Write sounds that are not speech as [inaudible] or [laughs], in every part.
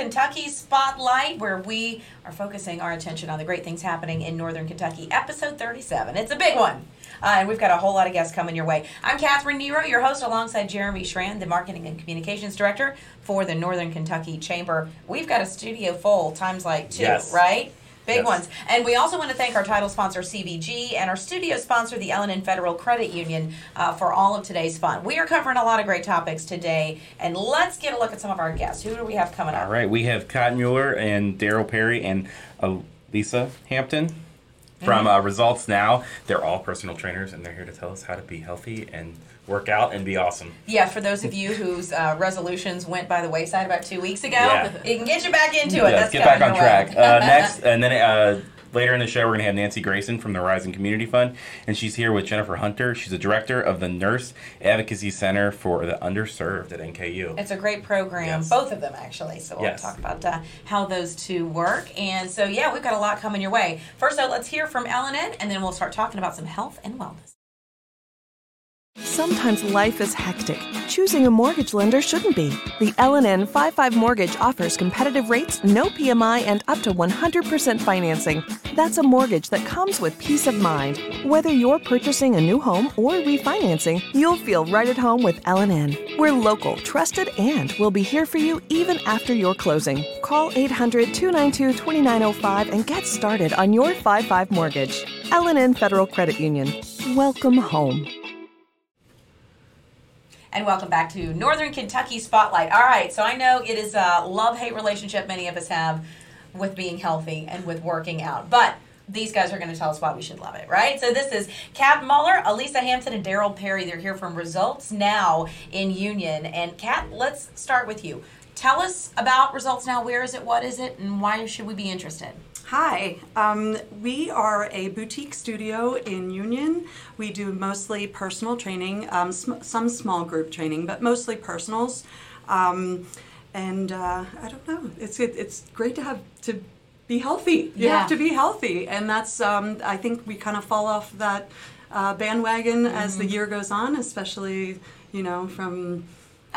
Kentucky Spotlight, where we are focusing our attention on the great things happening in Northern Kentucky, episode 37. It's a big one. Uh, and we've got a whole lot of guests coming your way. I'm Catherine Nero, your host, alongside Jeremy Schran, the Marketing and Communications Director for the Northern Kentucky Chamber. We've got a studio full times like two, Yes. right? Big Yes. ones. And we also want to thank our title sponsor, CVG, and our studio sponsor, the L&N Federal Credit Union, uh, for all of today's fun. We are covering a lot of great topics today, and let's get a look at some of our guests. Who do we have coming up? All right, we have Cotton Mueller and Daryl Perry and uh, Lisa Hampton from uh, Results Now. They're all personal trainers, and they're here to tell us how to be healthy and work out and be awesome. Yeah, for those of you whose uh, resolutions went by the wayside about two weeks ago, Yeah. it can get you back into it. Yeah, That's get back on track. Uh, next, and then uh, later in the show, we're going to have Nancy Grayson from the Horizon Community Fund, and she's here with Jennifer Hunter. She's a director of the Nurse Advocacy Center for the Underserved at NKU. It's a great program, Yes. both of them actually. So we'll Yes. talk about uh, how those two work. And so, yeah, we've got a lot coming your way. First, though, let's hear from L&N, and then we'll start talking about some health and wellness. Sometimes life is hectic. Choosing a mortgage lender shouldn't be. The L&N 55 Mortgage offers competitive rates, no PMI, and up to 100% financing. That's a mortgage that comes with peace of mind. Whether you're purchasing a new home or refinancing, you'll feel right at home with L&N. We're local, trusted, and we'll be here for you even after your closing. Call 800 292 2905 and get started on your 55 mortgage. L&N Federal Credit Union. Welcome home. And welcome back to Northern Kentucky Spotlight. All right, so I know it is a love hate relationship many of us have with being healthy and with working out. But these guys are going to tell us why we should love it, right? So this is Kat Muller, Elisa Hampton, and Daryl Perry. They're here from Results Now in Union. And Kat, let's start with you. Tell us about Results Now. Where is it? What is it? And why should we be interested? Hi, um, we are a boutique studio in Union. We do mostly personal training, um, sm- some small group training, but mostly personals. Um, and uh, I don't know, it's it, it's great to have to be healthy. You Yeah. have to be healthy, and that's um, I think we kind of fall off that uh, bandwagon as the year goes on, especially you know from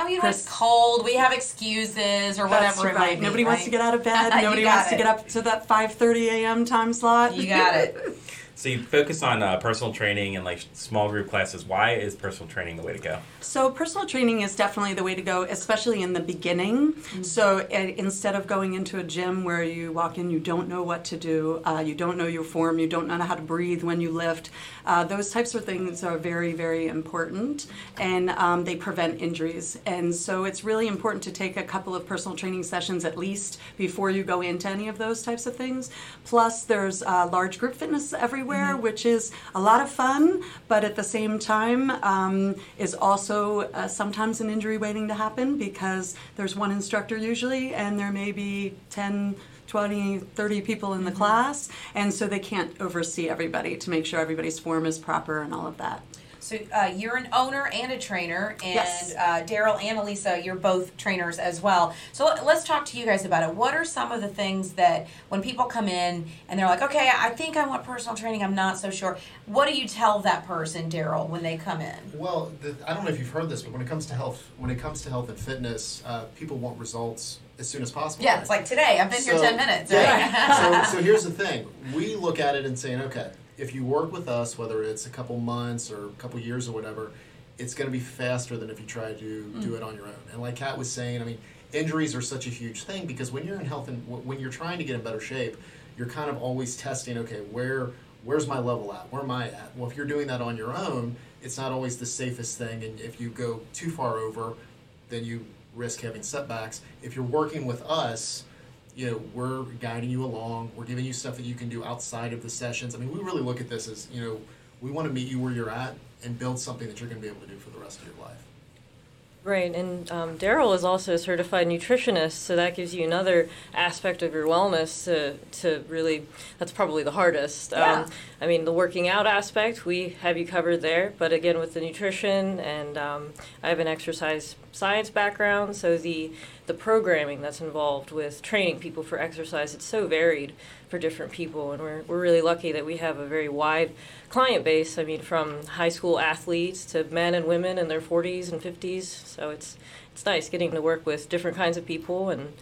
Oh, you know, Chris- it's cold. We have excuses or whatever it right. might be. Nobody wants to get out of [laughs] bed. Nobody wants to get up to that 5:30 a.m. time slot. You got it. [laughs] So you focus on uh, personal training and like small group classes. Why is personal training the way to go? So personal training is definitely the way to go, especially in the beginning. So uh, instead of going into a gym where you walk in, you don't know what to do, uh, you don't know your form, you don't know how to breathe when you lift. Uh, those types of things are very, very important, and um, they prevent injuries. And so it's really important to take a couple of personal training sessions at least before you go into any of those types of things. Plus, there's uh, large group fitness everywhere, which is a lot of fun, but at the same time um, is also uh, sometimes an injury waiting to happen because there's one instructor usually, and there may be 10. 20, 30 people in the class, and so they can't oversee everybody to make sure everybody's form is proper and all of that. So uh, you're an owner and a trainer, and Yes. uh, Daryl and Elisa, you're both trainers as well. So let- let's talk to you guys about it. What are some of the things that when people come in and they're like, "Okay, I think I want personal training. I'm not so sure." What do you tell that person, Daryl, when they come in? Well, the, I don't know if you've heard this, but when it comes to health, when it comes to health and fitness, uh, people want results as soon as possible. Yeah, it's like today. I've been here ten minutes. Yeah. [laughs] so, so here's the thing: we look at it and saying, okay, if you work with us, whether it's a couple months or a couple years or whatever, it's going to be faster than if you try to do mm. it on your own. And like Kat was saying, I mean, injuries are such a huge thing because when you're in health and w- when you're trying to get in better shape, you're kind of always testing. Okay, where where's my level at? Where am I at? Well, if you're doing that on your own, it's not always the safest thing. And if you go too far over, then you risk having setbacks. If you're working with us, you know, we're guiding you along. We're giving you stuff that you can do outside of the sessions. I mean, we really look at this as, you know, we want to meet you where you're at and build something that you're going to be able to do for the rest of your life. Right, and um, Daryl is also a certified nutritionist, so that gives you another aspect of your wellness to, to really, that's probably the hardest. Yeah. Um, I mean, the working out aspect, we have you covered there, but again, with the nutrition, and um, I have an exercise science background, so the the programming that's involved with training people for exercise it's so varied for different people, and we're we're really lucky that we have a very wide client base. I mean, from high school athletes to men and women in their 40s and 50s. So it's it's nice getting to work with different kinds of people and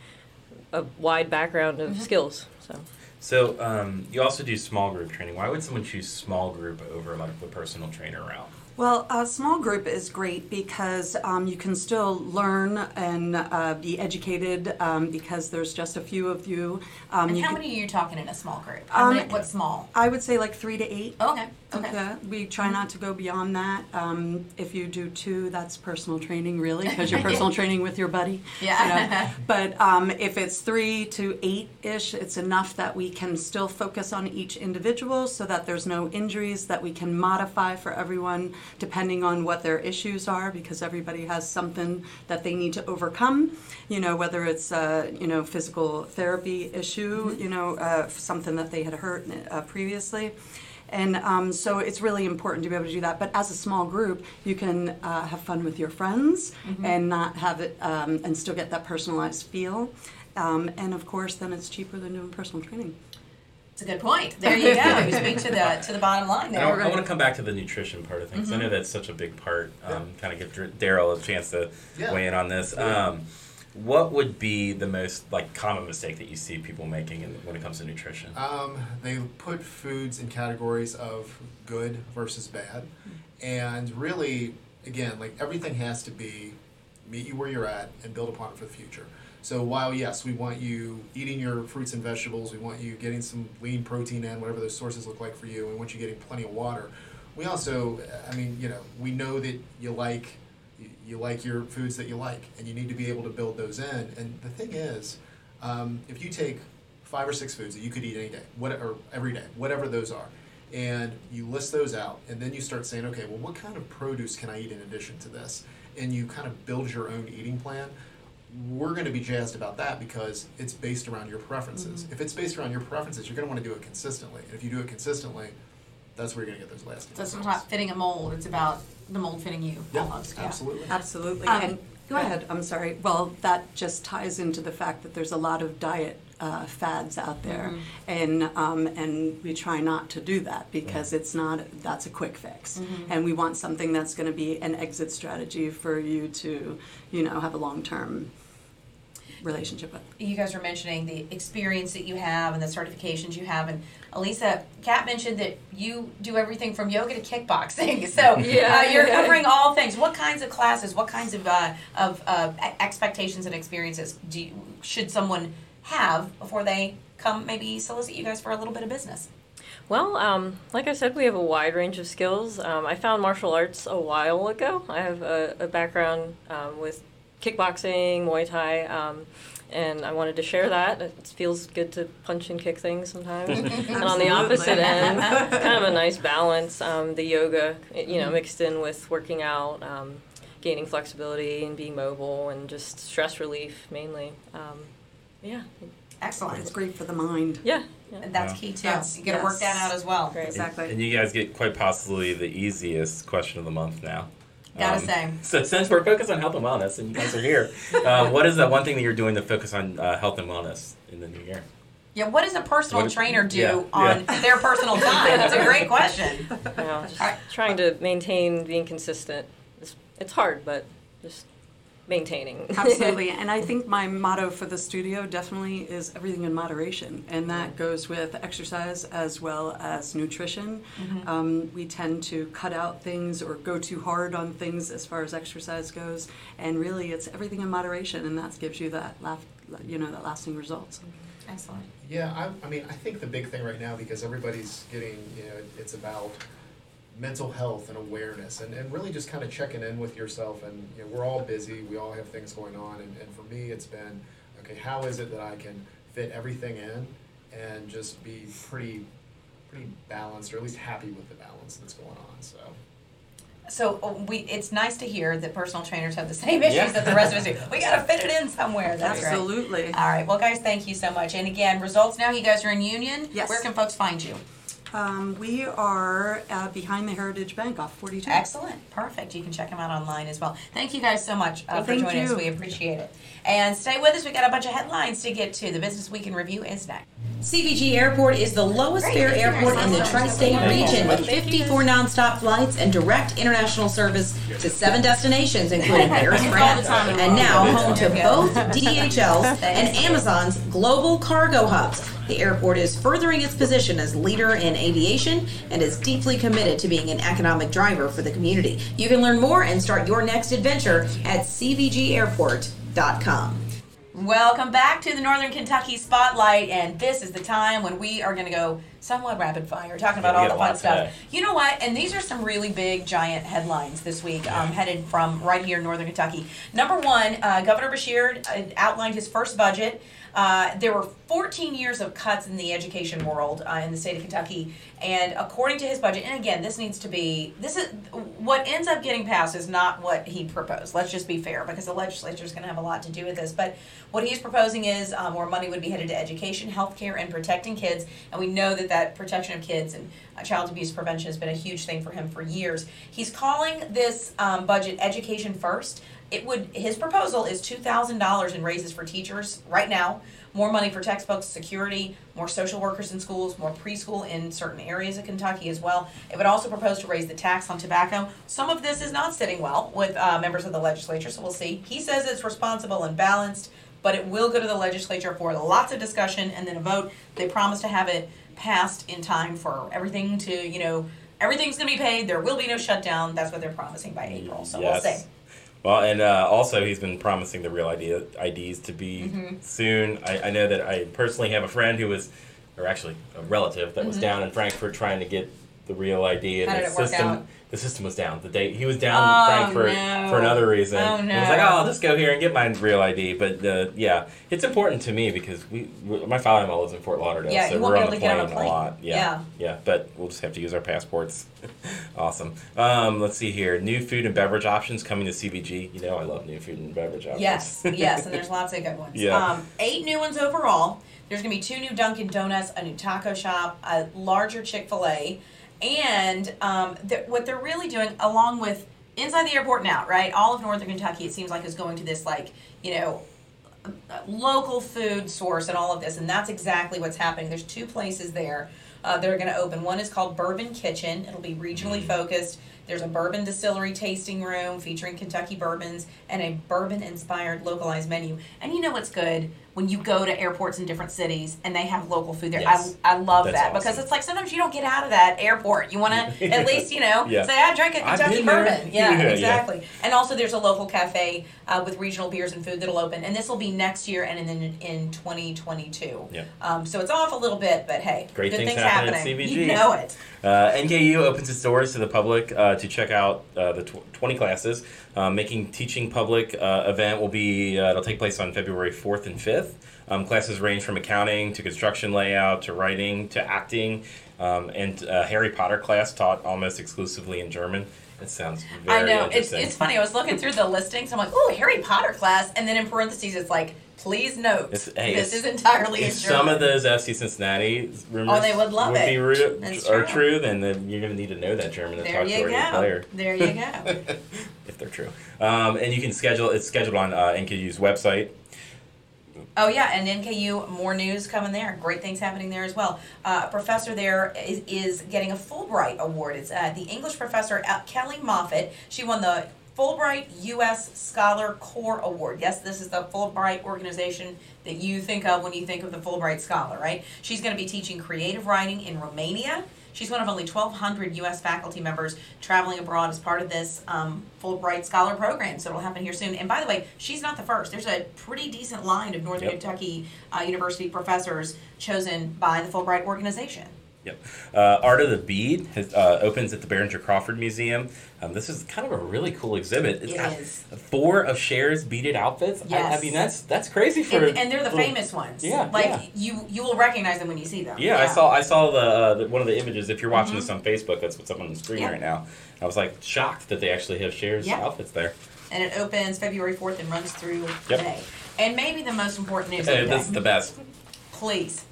a wide background of skills. So. So um, you also do small group training. Why would someone choose small group over like the personal trainer route? Well, a small group is great because um, you can still learn and uh, be educated um, because there's just a few of you. Um, And you how can- many are you talking in a small group? How Um, many, what's small? I would say like three to eight. Okay. Okay. Okay. We try not to go beyond that. Um, if you do two, that's personal training, really, because you're [laughs] personal training with your buddy. Yeah. you know. [laughs] But um, if it's three to eight ish, it's enough that we can still focus on each individual so that there's no injuries, that we can modify for everyone depending on what their issues are, because everybody has something that they need to overcome. You know, whether it's a you know physical therapy issue, you know, uh, something that they had hurt uh, previously. And um, so it's really important to be able to do that. But as a small group, you can uh, have fun with your friends and not have it, um, and still get that personalized feel. Um, and of course, then it's cheaper than doing personal training. It's a good point. There you go. [laughs] You speak to the to the bottom line And I, there. I want to come back to the nutrition part of things. I know that's such a big part. Um, Kind of give Daryl a chance to Yeah. weigh in on this. Um, what would be the most like common mistake that you see people making in, when it comes to nutrition? Um, they put foods in categories of good versus bad, and really, again, like everything has to be meet you where you're at and build upon it for the future. So while yes, we want you eating your fruits and vegetables, we want you getting some lean protein in, whatever those sources look like for you, we want you getting plenty of water. We also, I mean, you know, we know that you like you, like your foods that you like, and you need to be able to build those in. And the thing is, um, if you take five or six foods that you could eat any day, what, or every day, whatever those are, and you list those out, and then you start saying, okay, well, what kind of produce can I eat in addition to this? And you kind of build your own eating plan. We're going to be jazzed about that because it's based around your preferences. If it's based around your preferences, you're going to want to do it consistently. And if you do it consistently, that's where you're going to get those lasting So it's results. not fitting a mold. It's about the mold fitting you. Yeah, almost. Yeah. absolutely. Absolutely. Um, and go ahead. I'm sorry. Well, that just ties into the fact that there's a lot of diet uh, fads out there, and um, and we try not to do that because it's not that's a quick fix, and we want something that's going to be an exit strategy for you to, you know, have a long term relationship with. you guys were mentioning the experience that you have and the certifications you have and Elisa Kat mentioned that you do everything from yoga to kickboxing [laughs] so Yeah. uh, you're covering all things what kinds of classes what kinds of uh, of uh, expectations and experiences do you, should someone have before they come maybe solicit you guys for a little bit of business Well, um, like I said, we have a wide range of skills. Um, I found martial arts a while ago. I have a, a background um, with kickboxing, Muay Thai, um, and I wanted to share that. It feels good to punch and kick things sometimes. [laughs] and on the opposite end, it's [laughs] kind of a nice balance. Um, the yoga, you know, mixed in with working out, um, gaining flexibility and being mobile, and just stress relief mainly. Um, yeah, excellent It's great for the mind. yeah, yeah. and that's Yeah. key too Yes, you got to work that out as well Great. Exactly. And you guys get quite possibly the easiest question of the month now. Gotta Um, say So since we're focused on health and wellness, and you guys are here, uh, [laughs] what is that one thing that you're doing to focus on uh, health and wellness in the new year? yeah what does a personal What- trainer do yeah, on yeah. [laughs] their personal [laughs] time that's a great question You know, just Alright. trying to maintain being consistent. It's, it's hard, but just maintaining. [laughs] Absolutely. And I think my motto for the studio definitely is everything in moderation. And that goes with exercise as well as nutrition. Um, we tend to cut out things or go too hard on things as far as exercise goes. And really, it's everything in moderation. And that gives you that, laf- you know, that lasting results. excellent Yeah, I, I mean, I think the big thing right now, because everybody's getting, you know, it's about mental health and awareness and, and really just kind of checking in with yourself. And, you know, we're all busy, we all have things going on. And, and for me, it's been, okay, how is it that I can fit everything in and just be pretty, pretty balanced or at least happy with the balance that's going on, so. So uh, we, it's nice to hear that personal trainers have the same issues Yeah. that the rest of us do. [laughs] We got to fit it in somewhere. That's great. Absolutely. All right. Well, guys, thank you so much. And again, results now. You guys are in Union. Yes. Where can folks find you? Um, we are uh, behind the Heritage Bank off 42. Excellent. Perfect. You can check them out online as well. Thank you guys so much uh, for Thank joining us. We appreciate it. And stay with us. We got a bunch of headlines to get to. The Business Week in Review is next. CVG Airport is the lowest fare airport in the tri-state region with 54 nonstop flights and direct international service to seven destinations, including [laughs] Paris, France, and now home to both DHL's [laughs] and Amazon's global cargo hubs. The airport is furthering its position as leader in aviation and is deeply committed to being an economic driver for the community. You can learn more and start your next adventure at cvgairport.com. Welcome back to the Northern Kentucky Spotlight, and this is the time when we are going to go somewhat rapid fire, talking about Yeah, all the fun stuff. today. You know what? And these are some really big, giant headlines this week, um, headed from right here in Northern Kentucky. Number one, uh, Governor Beshear uh, outlined his first budget. Uh, there were 14 years of cuts in the education world uh, in the state of Kentucky, and according to his budget, and again, this needs to be this is what ends up getting passed is not what he proposed. Let's just be fair, because the legislature is going to have a lot to do with this. But what he's proposing is uh, more money would be headed to education, healthcare, and protecting kids, and we know that that protection of kids and uh, child abuse prevention has been a huge thing for him for years. He's calling this um, budget education first it would his proposal is two thousand dollars in raises for teachers right now. More money for textbooks security more social workers in schools more preschool in certain areas of kentucky as well. It would also propose to raise the tax on tobacco. Some of this is not sitting well with uh, members of the legislature so we'll see. He says it's responsible and balanced but it will go to the legislature for lots of discussion and then a vote. They promise to have it passed in time for everything to you know everything's going to be paid. There will be no shutdown. That's what they're promising by april so we'll see Well, and uh, also he's been promising the real idea IDs to be Mm-hmm. soon. I, I know that I personally have a friend who was, or actually a relative that was down in Frankfort trying to get the real ID, and Mm-hmm. The did it work system out? the system was down. The day he was down Oh, in Frankfort no. for another reason. Oh, And he was like, no. oh, I'll just go here and get my real ID. But uh, yeah, it's important to me because we, we my father-in-law lives in Fort Lauderdale, Yeah, so we're on the get on a plane a plane. lot. Yeah, Yeah. yeah, but we'll just have to use our passports. [laughs] awesome. Um, let's see here. New food and beverage options coming to CVG. You know, I love new food and beverage options. Yes, yes, and there's [laughs] lots of good ones. Yeah. Um, eight new ones overall. There's gonna be two new Dunkin' Donuts, a new taco shop, a larger Chick Fil A, and um, th- what they're really doing, along with inside the airport and out, right? All of Northern Kentucky, it seems like, is going to this like you know local food source and all of this, and that's exactly what's happening. There's two places there uh, that are going to open. One is called Bourbon Kitchen. It'll be regionally focused. There's a bourbon distillery tasting room featuring Kentucky bourbons and a bourbon-inspired localized menu. And you know what's good when you go to airports in different cities and they have local food there. Yes. I, I love That's that because it's like sometimes you don't get out of that airport. You want to [laughs] at least you know Yeah. say I drank a Kentucky bourbon. Yeah, [laughs] Yeah, yeah. exactly. And also, there's a local cafe uh, with regional beers and food that'll open, and this will be next year and then in, in 2022. Yeah. Um, so it's off a little bit, but hey, Great good things things, happen happening. You know it. Uh, NKU opens its doors to the public uh, to check out uh, the tw- 20 classes. Uh, making teaching public uh, event will be uh, it'll take place on February 4th and 5th. Um, classes range from accounting to construction layout to writing to acting, um, and uh, Harry Potter class taught almost exclusively in German. It sounds very I know. It's, it's funny. I was looking through the listings. I'm like, oh, Harry Potter class, and then in parentheses, it's like, please note, hey, this is entirely in If some of those FC Cincinnati rumors Oh, they would love be it. ru- That's are true. true, then, you're going to need to know that German to there talk to you a go. player. There you go. [laughs] if they're true. Um, and you can schedule it's scheduled on uh, NKU's website. Oh yeah, and NKU, more news coming there. Great things happening there as well. Uh, a professor there is, is getting a Fulbright award. It's uh, the English professor uh, Kelly Moffitt. She won the Fulbright U.S. Scholar Corps Award. Yes, this is the Fulbright organization that you think of when you think of the Fulbright Scholar, right? She's going to be teaching creative writing in Romania. She's one of only 1,200 U.S. faculty members traveling abroad as part of this um, Fulbright Scholar program. So it'll happen here soon. And by the way, she's not the first. There's a pretty decent line of Northern Yep. Kentucky uh, University professors chosen by the Fulbright organization. Yep. Uh, Art of the Bead has, uh, opens at the Behringer Crawford Museum. Um, this is kind of a really cool exhibit. It's It got is. four of Cher's beaded outfits. I- I, mean, that's that's crazy for. And, and they're the little- famous ones. Yeah, Like yeah. you you will recognize them when you see them. Yeah, I saw I saw the, uh, the one of the images. If you're watching this on Facebook, that's what's up on the screen Yeah. right now. I was like shocked that they actually have Cher's Yeah. outfits there. And it opens February 4th and runs through Yep. May. And maybe the most important news Hey, this is the best. Please.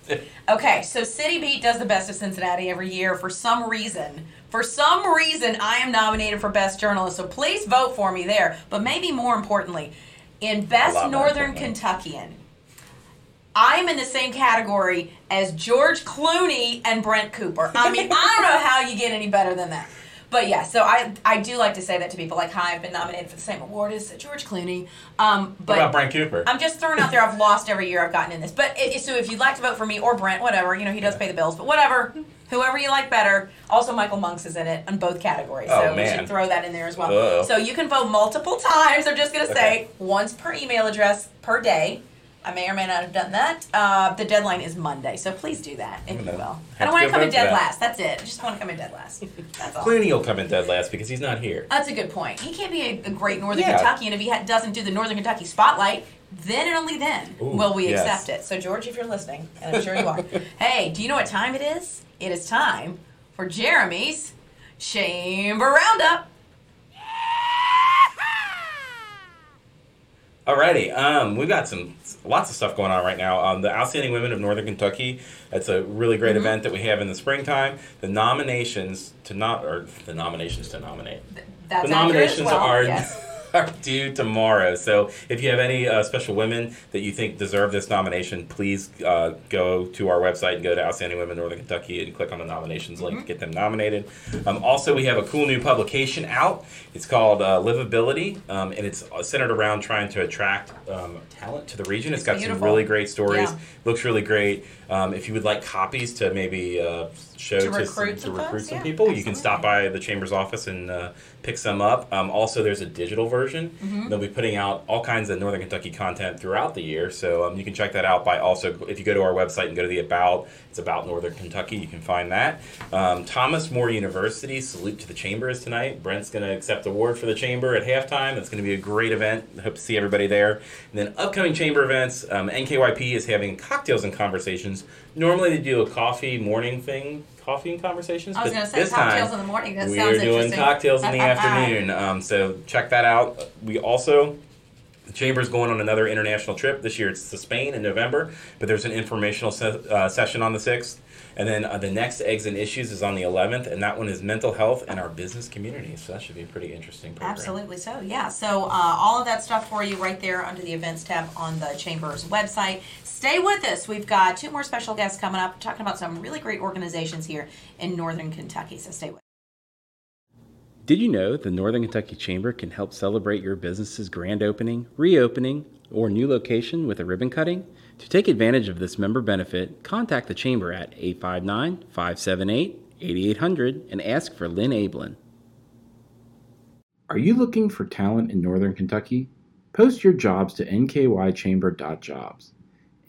Okay, so City Beat does the best of Cincinnati every year for some reason. For some reason, I am nominated for Best Journalist, so please vote for me there. But maybe more importantly, in Best Northern. Kentuckian, I am in the same category as George Clooney and Brent Cooper. I mean, I don't know how you get any better than that. But yeah, so I I do like to say that to people, like, "Hi, I've been nominated for the same award as George Clooney." Um, but What about Brent Cooper? I'm just throwing out there. I've lost every year I've gotten in this. But it, so if you'd like to vote for me or Brent, whatever, you know, he does pay the bills. But whatever, whoever you like better. Also, Michael Monks is in it on both categories, Oh, so we should throw that in there as well. Uh-oh. So you can vote multiple [laughs] times. I'm just gonna say Okay. once per email address per day. I may or may not have done that. Uh, the deadline is Monday, so please do that if you will. I don't want to come in dead last. That's it. I just want to come in dead last. That's all. Clooney will come in dead last because he's not here. That's a good point. He can't be a, a great Northern Yeah. Kentuckian if he ha- doesn't do the Northern Kentucky spotlight. Then and only then Ooh, will we yes. accept it. So, George, if you're listening, and I'm sure you are, [laughs] hey, do you know what time it is? It is time for Jeremy's Chamber Roundup. Alrighty, um, we've got some lots of stuff going on right now. Um, the Outstanding Women of Northern Kentucky. That's a really great event that we have in the springtime. The nominations to not or the nominations to nominate. That's the nominations well. are yes. Are due tomorrow. So if you have any uh, special women that you think deserve this nomination, please uh, go to our website and go to Outstanding Women Northern Kentucky and click on the nominations link to get them nominated. Um, also, we have a cool new publication out. It's called uh, Livability, um, and it's uh, centered around trying to attract um, talent to the region. It's it's got beautiful. some really great stories. Yeah. Looks really great. Um, if you would like copies to maybe uh, show To to, recruit some, to recruit folks, some yeah, people, you can stop by the chamber's office and uh, pick some up. Um, also, there's a digital version. Mm-hmm. They'll be putting out all kinds of Northern Kentucky content throughout the year, so um, you can check that out by also if you go to our website and go to the about. It's about Northern Kentucky. You can find that. Um, Thomas More University salute to the chamber is tonight. Brent's going to accept the award for the chamber at halftime. It's going to be a great event. Hope to see everybody there. And then upcoming chamber events. Um, NKYP is having cocktails and conversations. Normally they do a coffee morning thing. Coffee and conversations. I was going to say cocktails time, in the morning. That we sounds are doing cocktails in the afternoon. Um, so check that out. We also the chamber's going on another international trip this year. It's to Spain in November, but there's an informational se- uh, session on the sixth, and then uh, the next Eggs and Issues is on the 11th, and that one is mental health and our business community. So that should be a pretty interesting program. Absolutely so, yeah. So uh, all of that stuff for you right there under the events tab on the Chamber's website. Stay with us. We've got two more special guests coming up talking about some really great organizations here in Northern Kentucky. So stay with us. Did you know the Northern Kentucky Chamber can help celebrate your business's grand opening, reopening, or new location with a ribbon cutting? To take advantage of this member benefit, contact the Chamber at 859 578 8800 and ask for Lynn Ablin. Are you looking for talent in Northern Kentucky? Post your jobs to nkychamber.jobs.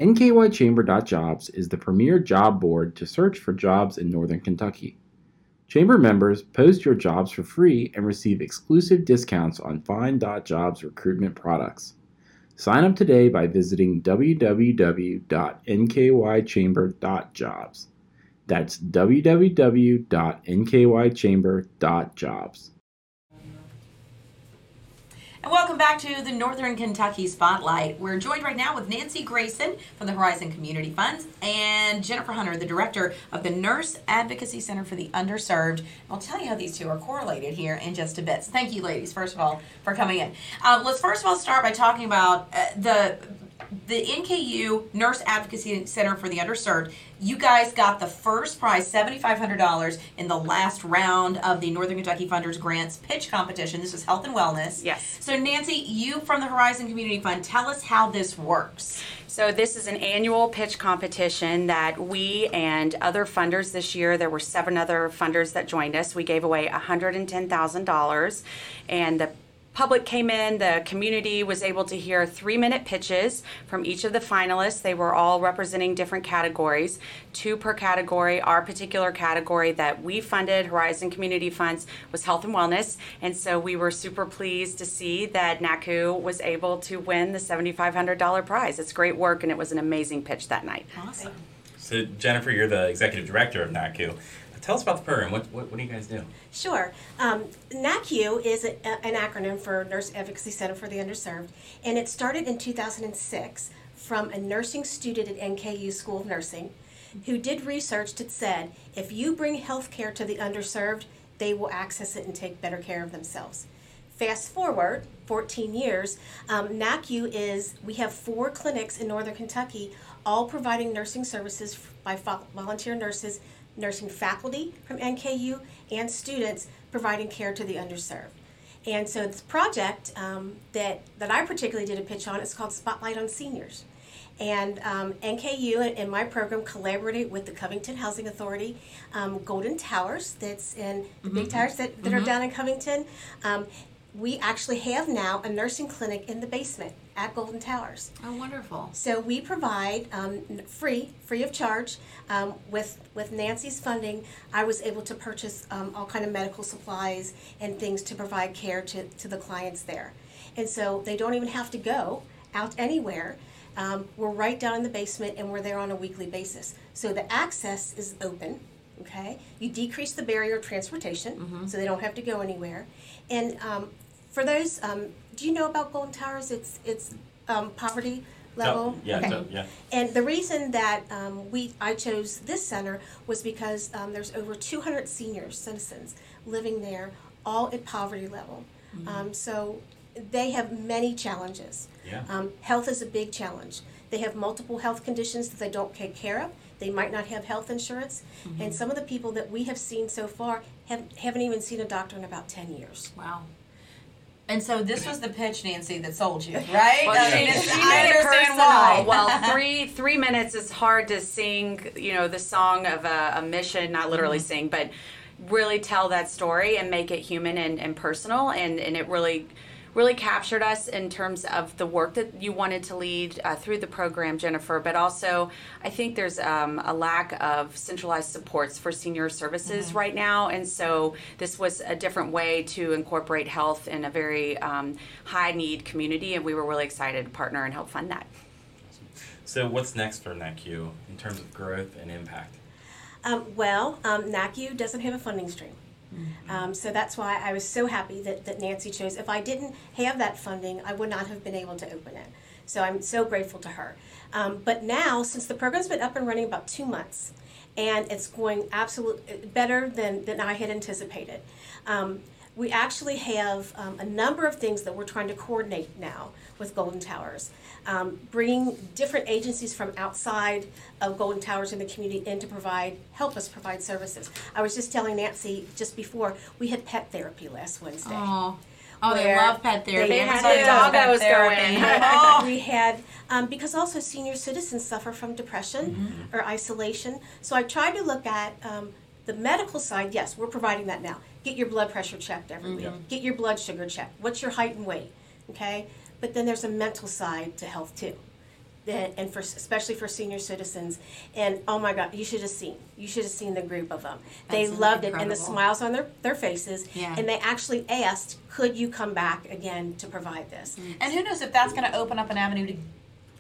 nkychamber.jobs is the premier job board to search for jobs in Northern Kentucky. Chamber members post your jobs for free and receive exclusive discounts on Find.jobs recruitment products. Sign up today by visiting www.nkychamber.jobs. That's www.nkychamber.jobs. And welcome back to the Northern Kentucky Spotlight. We're joined right now with Nancy Grayson from the Horizon Community Funds and Jennifer Hunter, the director of the Nurse Advocacy Center for the Underserved. I'll tell you how these two are correlated here in just a bit. So thank you, ladies, first of all, for coming in. Um, let's first of all start by talking about uh, the the NKU Nurse Advocacy Center for the Underserved, you guys got the first prize, $7,500, in the last round of the Northern Kentucky Funders Grants pitch competition. This was health and wellness. Yes. So, Nancy, you from the Horizon Community Fund, tell us how this works. So this is an annual pitch competition that we and other funders this year, there were seven other funders that joined us. We gave away $110,000 and the public came in, the community was able to hear three minute pitches from each of the finalists. They were all representing different categories, two per category. Our particular category that we funded, Horizon Community Funds, was health and wellness. And so we were super pleased to see that NACU was able to win the $7,500 prize. It's great work and it was an amazing pitch that night. Awesome. So Jennifer, you're the executive director of NACU. Tell us about the program. What, what, what do you guys do? Sure. Um, NACU is a, an acronym for Nurse Advocacy Center for the Underserved, and it started in 2006 from a nursing student at NKU School of Nursing who did research that said if you bring health care to the underserved, they will access it and take better care of themselves. Fast forward 14 years, um, NACU is, we have four clinics in Northern Kentucky, all providing nursing services by volunteer nurses, nursing faculty from NKU, and students providing care to the underserved. And so this project um, that, that I particularly did a pitch on is called Spotlight on Seniors. And um, NKU and, and my program collaborated with the Covington Housing Authority, um, Golden Towers, that's in the big towers that, that are down in Covington. We actually have now a nursing clinic in the basement at Golden Towers. Oh, wonderful. So we provide um, free, free of charge, um, with with Nancy's funding. I was able to purchase um, all kind of medical supplies and things to provide care to, to the clients there, and so they don't even have to go out anywhere. Um, we're right down in the basement, and we're there on a weekly basis. So the access is open. Okay, you decrease the barrier of transportation, so they don't have to go anywhere. And um, for those, um, do you know about Golden Towers? It's it's um, poverty level. yeah, Okay. so- yeah. And the reason that um, we I chose this center was because um, there's over 200 senior citizens living there, all at poverty level. Um, so they have many challenges. Yeah. Um, health is a big challenge. They have multiple health conditions that they don't take care of. They might not have health insurance, and some of the people that we have seen so far have, haven't even seen a doctor in about 10 years. Wow. And so this was the pitch, Nancy, that sold you, right? Well, I she, mean, she made it understand personal. why. [laughs] Well, [laughs] three three minutes is hard to sing. You know, the song of a, a mission, not literally Mm-hmm. sing, but really tell that story and make it human and, and personal. And and it really really captured us in terms of the work that you wanted to lead uh, through the program, Jennifer. But also, I think there's um, a lack of centralized supports for senior services Mm-hmm. right now, and so this was a different way to incorporate health in a very um, high need community, and we were really excited to partner and help fund that. So what's next for NACU in terms of growth and impact? Um, well, um, NACU doesn't have a funding stream. Um, so that's why I was so happy that, that Nancy chose. If I didn't have that funding, I would not have been able to open it. So I'm so grateful to her. Um, but now, since the program's been up and running about two months, and it's going absolutely better than, than I had anticipated, um, we actually have um, a number of things that we're trying to coordinate now with Golden Towers. Um, bringing different agencies from outside of Golden Towers in the community in to provide, help us provide services. I was just telling Nancy just before, we had pet therapy last Wednesday. Oh, oh, they love pet therapy. they Everybody a dog doggos was going. therapy. [laughs] [laughs] Oh. we had um, because also senior citizens suffer from depression Mm-hmm. or isolation. So I tried to look at um, the medical side. Yes, we're providing that now. Get your blood pressure checked every week. Mm-hmm. Get your blood sugar checked. What's your height and weight? Okay, but then there's a mental side to health too. And for especially for senior citizens, and oh my God, you should have seen. You should have seen the group of them. They That's loved it, and the smiles on their, their faces. Yeah. And they actually asked, "Could you come back again to provide this?" And who knows if that's going to open up an avenue to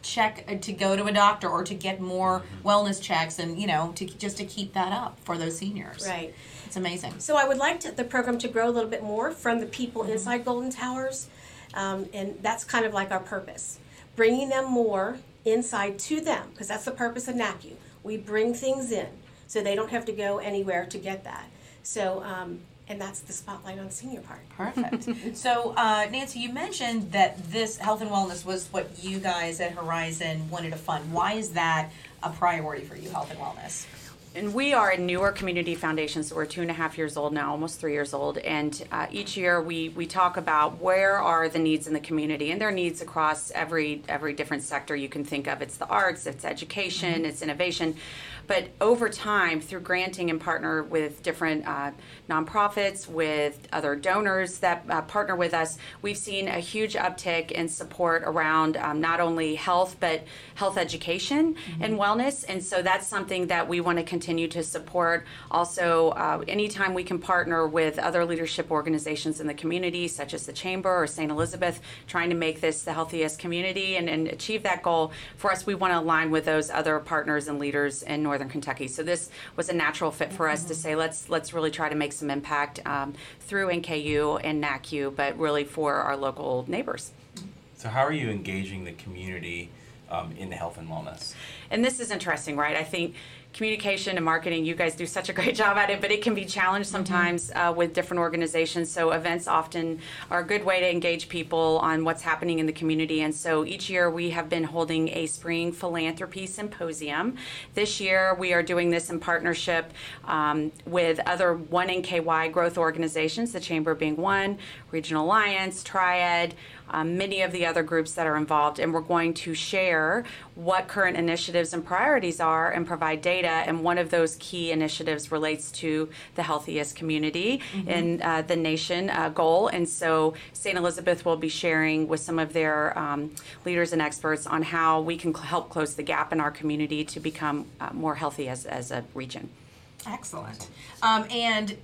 check uh, to go to a doctor or to get more wellness checks and you know to just to keep that up for those seniors. Right. It's amazing. So I would like to, the program to grow a little bit more from the people inside Golden Towers, um, and that's kind of like our purpose, bringing them more inside to them, because that's the purpose of NACU. We bring things in, so they don't have to go anywhere to get that. So, um, and that's the spotlight on senior part. Perfect. [laughs] so, uh, Nancy, you mentioned that this health and wellness was what you guys at Horizon wanted to fund. Why is that a priority for you, health and wellness? And we are a newer community foundation, so we're two and a half years old now, almost three years old. And uh, each year we, we talk about where are the needs in the community, and there needs across every every different sector you can think of. It's the arts, it's education, it's innovation. But over time, through granting and partner with different uh, nonprofits, with other donors that uh, partner with us, we've seen a huge uptick in support around um, not only health but health education and wellness. And so that's something that we want to continue to support. Also, uh, anytime we can partner with other leadership organizations in the community, such as the Chamber or St. Elizabeth, trying to make this the healthiest community and, and achieve that goal, for us, we want to align with those other partners and leaders in Northern Kentucky. So this was a natural fit for us to say let's let's really try to make some impact um, through NKU and NACU, but really for our local neighbors. So how are you engaging the community um, in health and wellness. And this is interesting, right? I think communication and marketing, you guys do such a great [laughs] job at it, but it can be challenged sometimes uh, with different organizations. So events often are a good way to engage people on what's happening in the community. And so each year we have been holding a spring philanthropy symposium. This year we are doing this in partnership um, with other 1NKY growth organizations, the Chamber being one, Regional Alliance, Triad, um, many of the other groups that are involved, and we're going to share what current initiatives and priorities are and provide data. And one of those key initiatives relates to the healthiest community in uh, the nation uh, goal. And so St. Elizabeth will be sharing with some of their um, leaders and experts on how we can cl- help close the gap in our community to become uh, more healthy as, as a region. Excellent. Um, and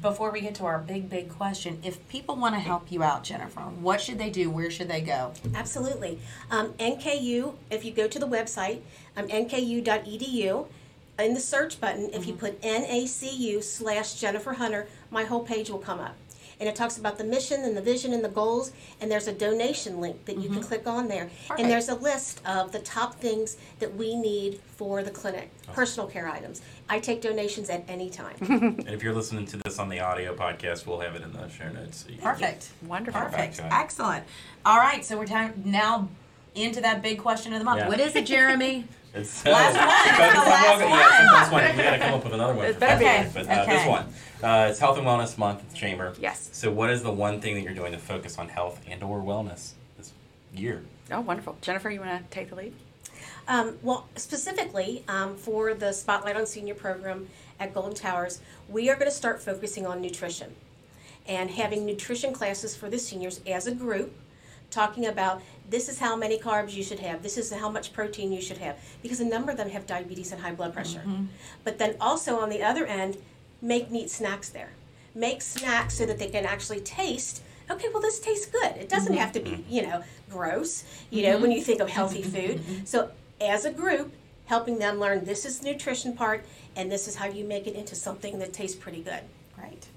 before we get to our big, big question, if people want to help you out, Jennifer, what should they do? Where should they go? Absolutely. Um, NKU, if you go to the website, um, nku.edu, in the search button, if you put NACU slash Jennifer Hunter, my whole page will come up. And it talks about the mission and the vision and the goals, and there's a donation link that you can mm-hmm. click on there. Perfect. And there's a list of the top things that we need for the clinic, personal care items. I take donations at any time. [laughs] And if you're listening to this on the audio podcast, we'll have it in the show notes. So you can Perfect. Wonderful. Perfect. Excellent. All right, so we're time now into that big question of the month. Yeah. What is it, Jeremy? [laughs] It's Last one. But [laughs] it's last not- yeah, it's the one. last one. We gotta come up with another one. It for better be. But uh, this one, uh, it's Health and Wellness Month at the Chamber. Yes. So, what is the one thing that you're doing to focus on health and/or wellness this year? Oh, wonderful. Jennifer, you want to take the lead? Um, well, specifically um, for the Spotlight on Senior program at Golden Towers, we are going to start focusing on nutrition and having nutrition classes for the seniors as a group, talking about this is how many carbs you should have, this is how much protein you should have, because a number of them have diabetes and high blood pressure. Mm-hmm. But then also on the other end, make neat snacks there. Make snacks so that they can actually taste. Okay, well, this tastes good. It doesn't mm-hmm. have to be, you know, gross, you know, mm-hmm. when you think of healthy food. So, as a group, helping them learn this is the nutrition part and this is how you make it into something that tastes pretty good. Great.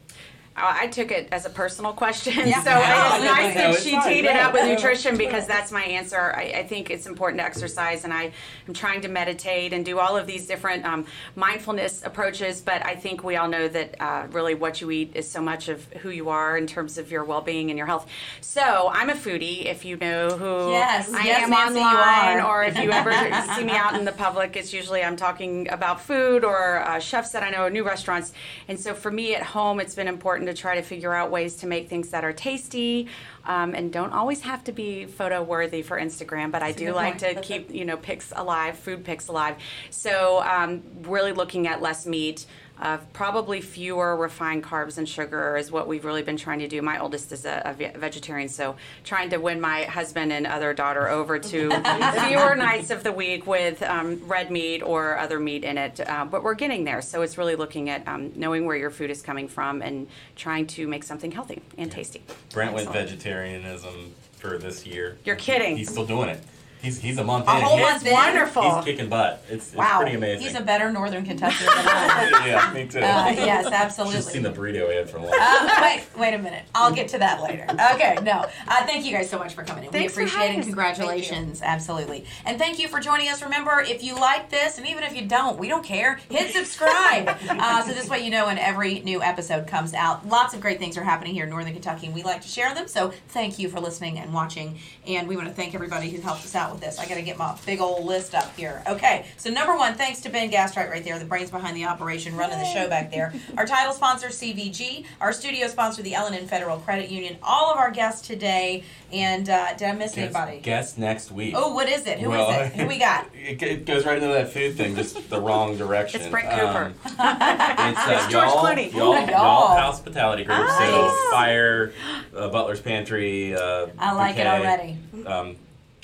I took it as a personal question, Yeah. so it's nice No, that she fine, teed it up with nutrition because that's my answer. I, I think it's important to exercise, and I am trying to meditate and do all of these different um, mindfulness approaches. But I think we all know that uh, really what you eat is so much of who you are in terms of your well-being and your health. So I'm a foodie. If you know who Yes, I yes, am Nancy, online, or if you ever [laughs] see me out in the public, it's usually I'm talking about food or uh, chefs that I know, new restaurants. And so for me at home, it's been important to try to figure out ways to make things that are tasty um, and don't always have to be photo worthy for Instagram. But I do like point. to keep you know pics alive, food pics alive. So um, really looking at less meat. Uh, probably fewer refined carbs and sugar is what we've really been trying to do. My oldest is a, a vegetarian, so trying to win my husband and other daughter over to [laughs] fewer nights of the week with um, red meat or other meat in it. Uh, but we're getting there, so it's really looking at um, knowing where your food is coming from and trying to make something healthy and tasty. Brent went vegetarianism for this year. You're kidding. He's still doing it. He's, he's a month A in. whole He's- month in? Wonderful. He's kicking butt. It's, it's Wow. pretty amazing. He's a better Northern Kentuckian than I am. [laughs] yeah, me too. Uh, yes, absolutely. Just seen the burrito ad for a long Uh, wait, wait a minute. I'll get to that later. Okay, no. Uh, thank you guys so much for coming in. Thanks we appreciate it and us. congratulations. Absolutely. And thank you for joining us. Remember, if you like this, and even if you don't, we don't care, hit subscribe. [laughs] uh, so this way you know when every new episode comes out. Lots of great things are happening here in Northern Kentucky, and we like to share them. So thank you for listening and watching. And we want to thank everybody who helped us out with this. I got to get my big old list up here. Okay, so number one, thanks to Ben Gastright right there, the brains behind the operation, running the show back there. Our title sponsor, CVG. Our studio sponsor, the L&N Federal Credit Union. All of our guests today. And uh, did I miss Guess, anybody? guess next week. Oh, what is it? Who is Well, it? Who we got? [laughs] It, it goes right into that food thing, just the wrong direction. It's Brent Um, Cooper. [laughs] it's uh, It's George y'all, Clooney. Y'all, Ooh, y'all. y'all hospitality group. Nice. So fire, uh, Butler's Pantry. Uh, I like it already. Um,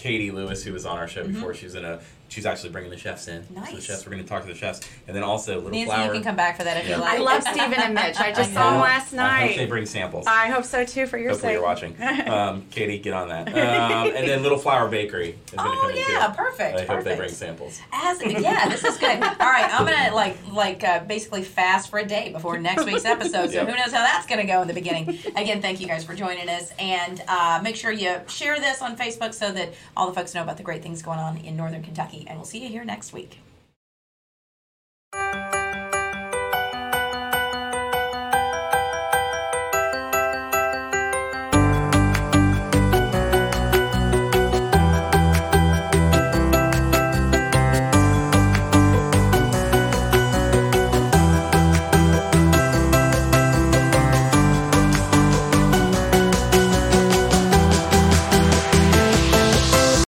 Katie Lewis, who was on our show mm-hmm. before, she was in a. She's actually bringing the chefs in. So the. Chefs. We're going to talk to the chefs, and then also Little Nancy, Flower. you can come back for that if Yeah. you like. I love Stephen and Mitch. I [laughs] just I saw them know. last I hope they bring samples. I hope so too for your Hopefully sake. you're watching. Um, Katie, get on that. Um, and then Little Flower Bakery is going to Oh, come in yeah, too. perfect, I hope they bring samples. As yeah, this is good. All right, I'm gonna [laughs] like like uh, basically fast for a day before next week's episode. So Yep. who knows how that's gonna go in the beginning. Again, thank you guys for joining us, and uh, make sure you share this on Facebook so that all the folks know about the great things going on in Northern Kentucky. And we'll see you here next week.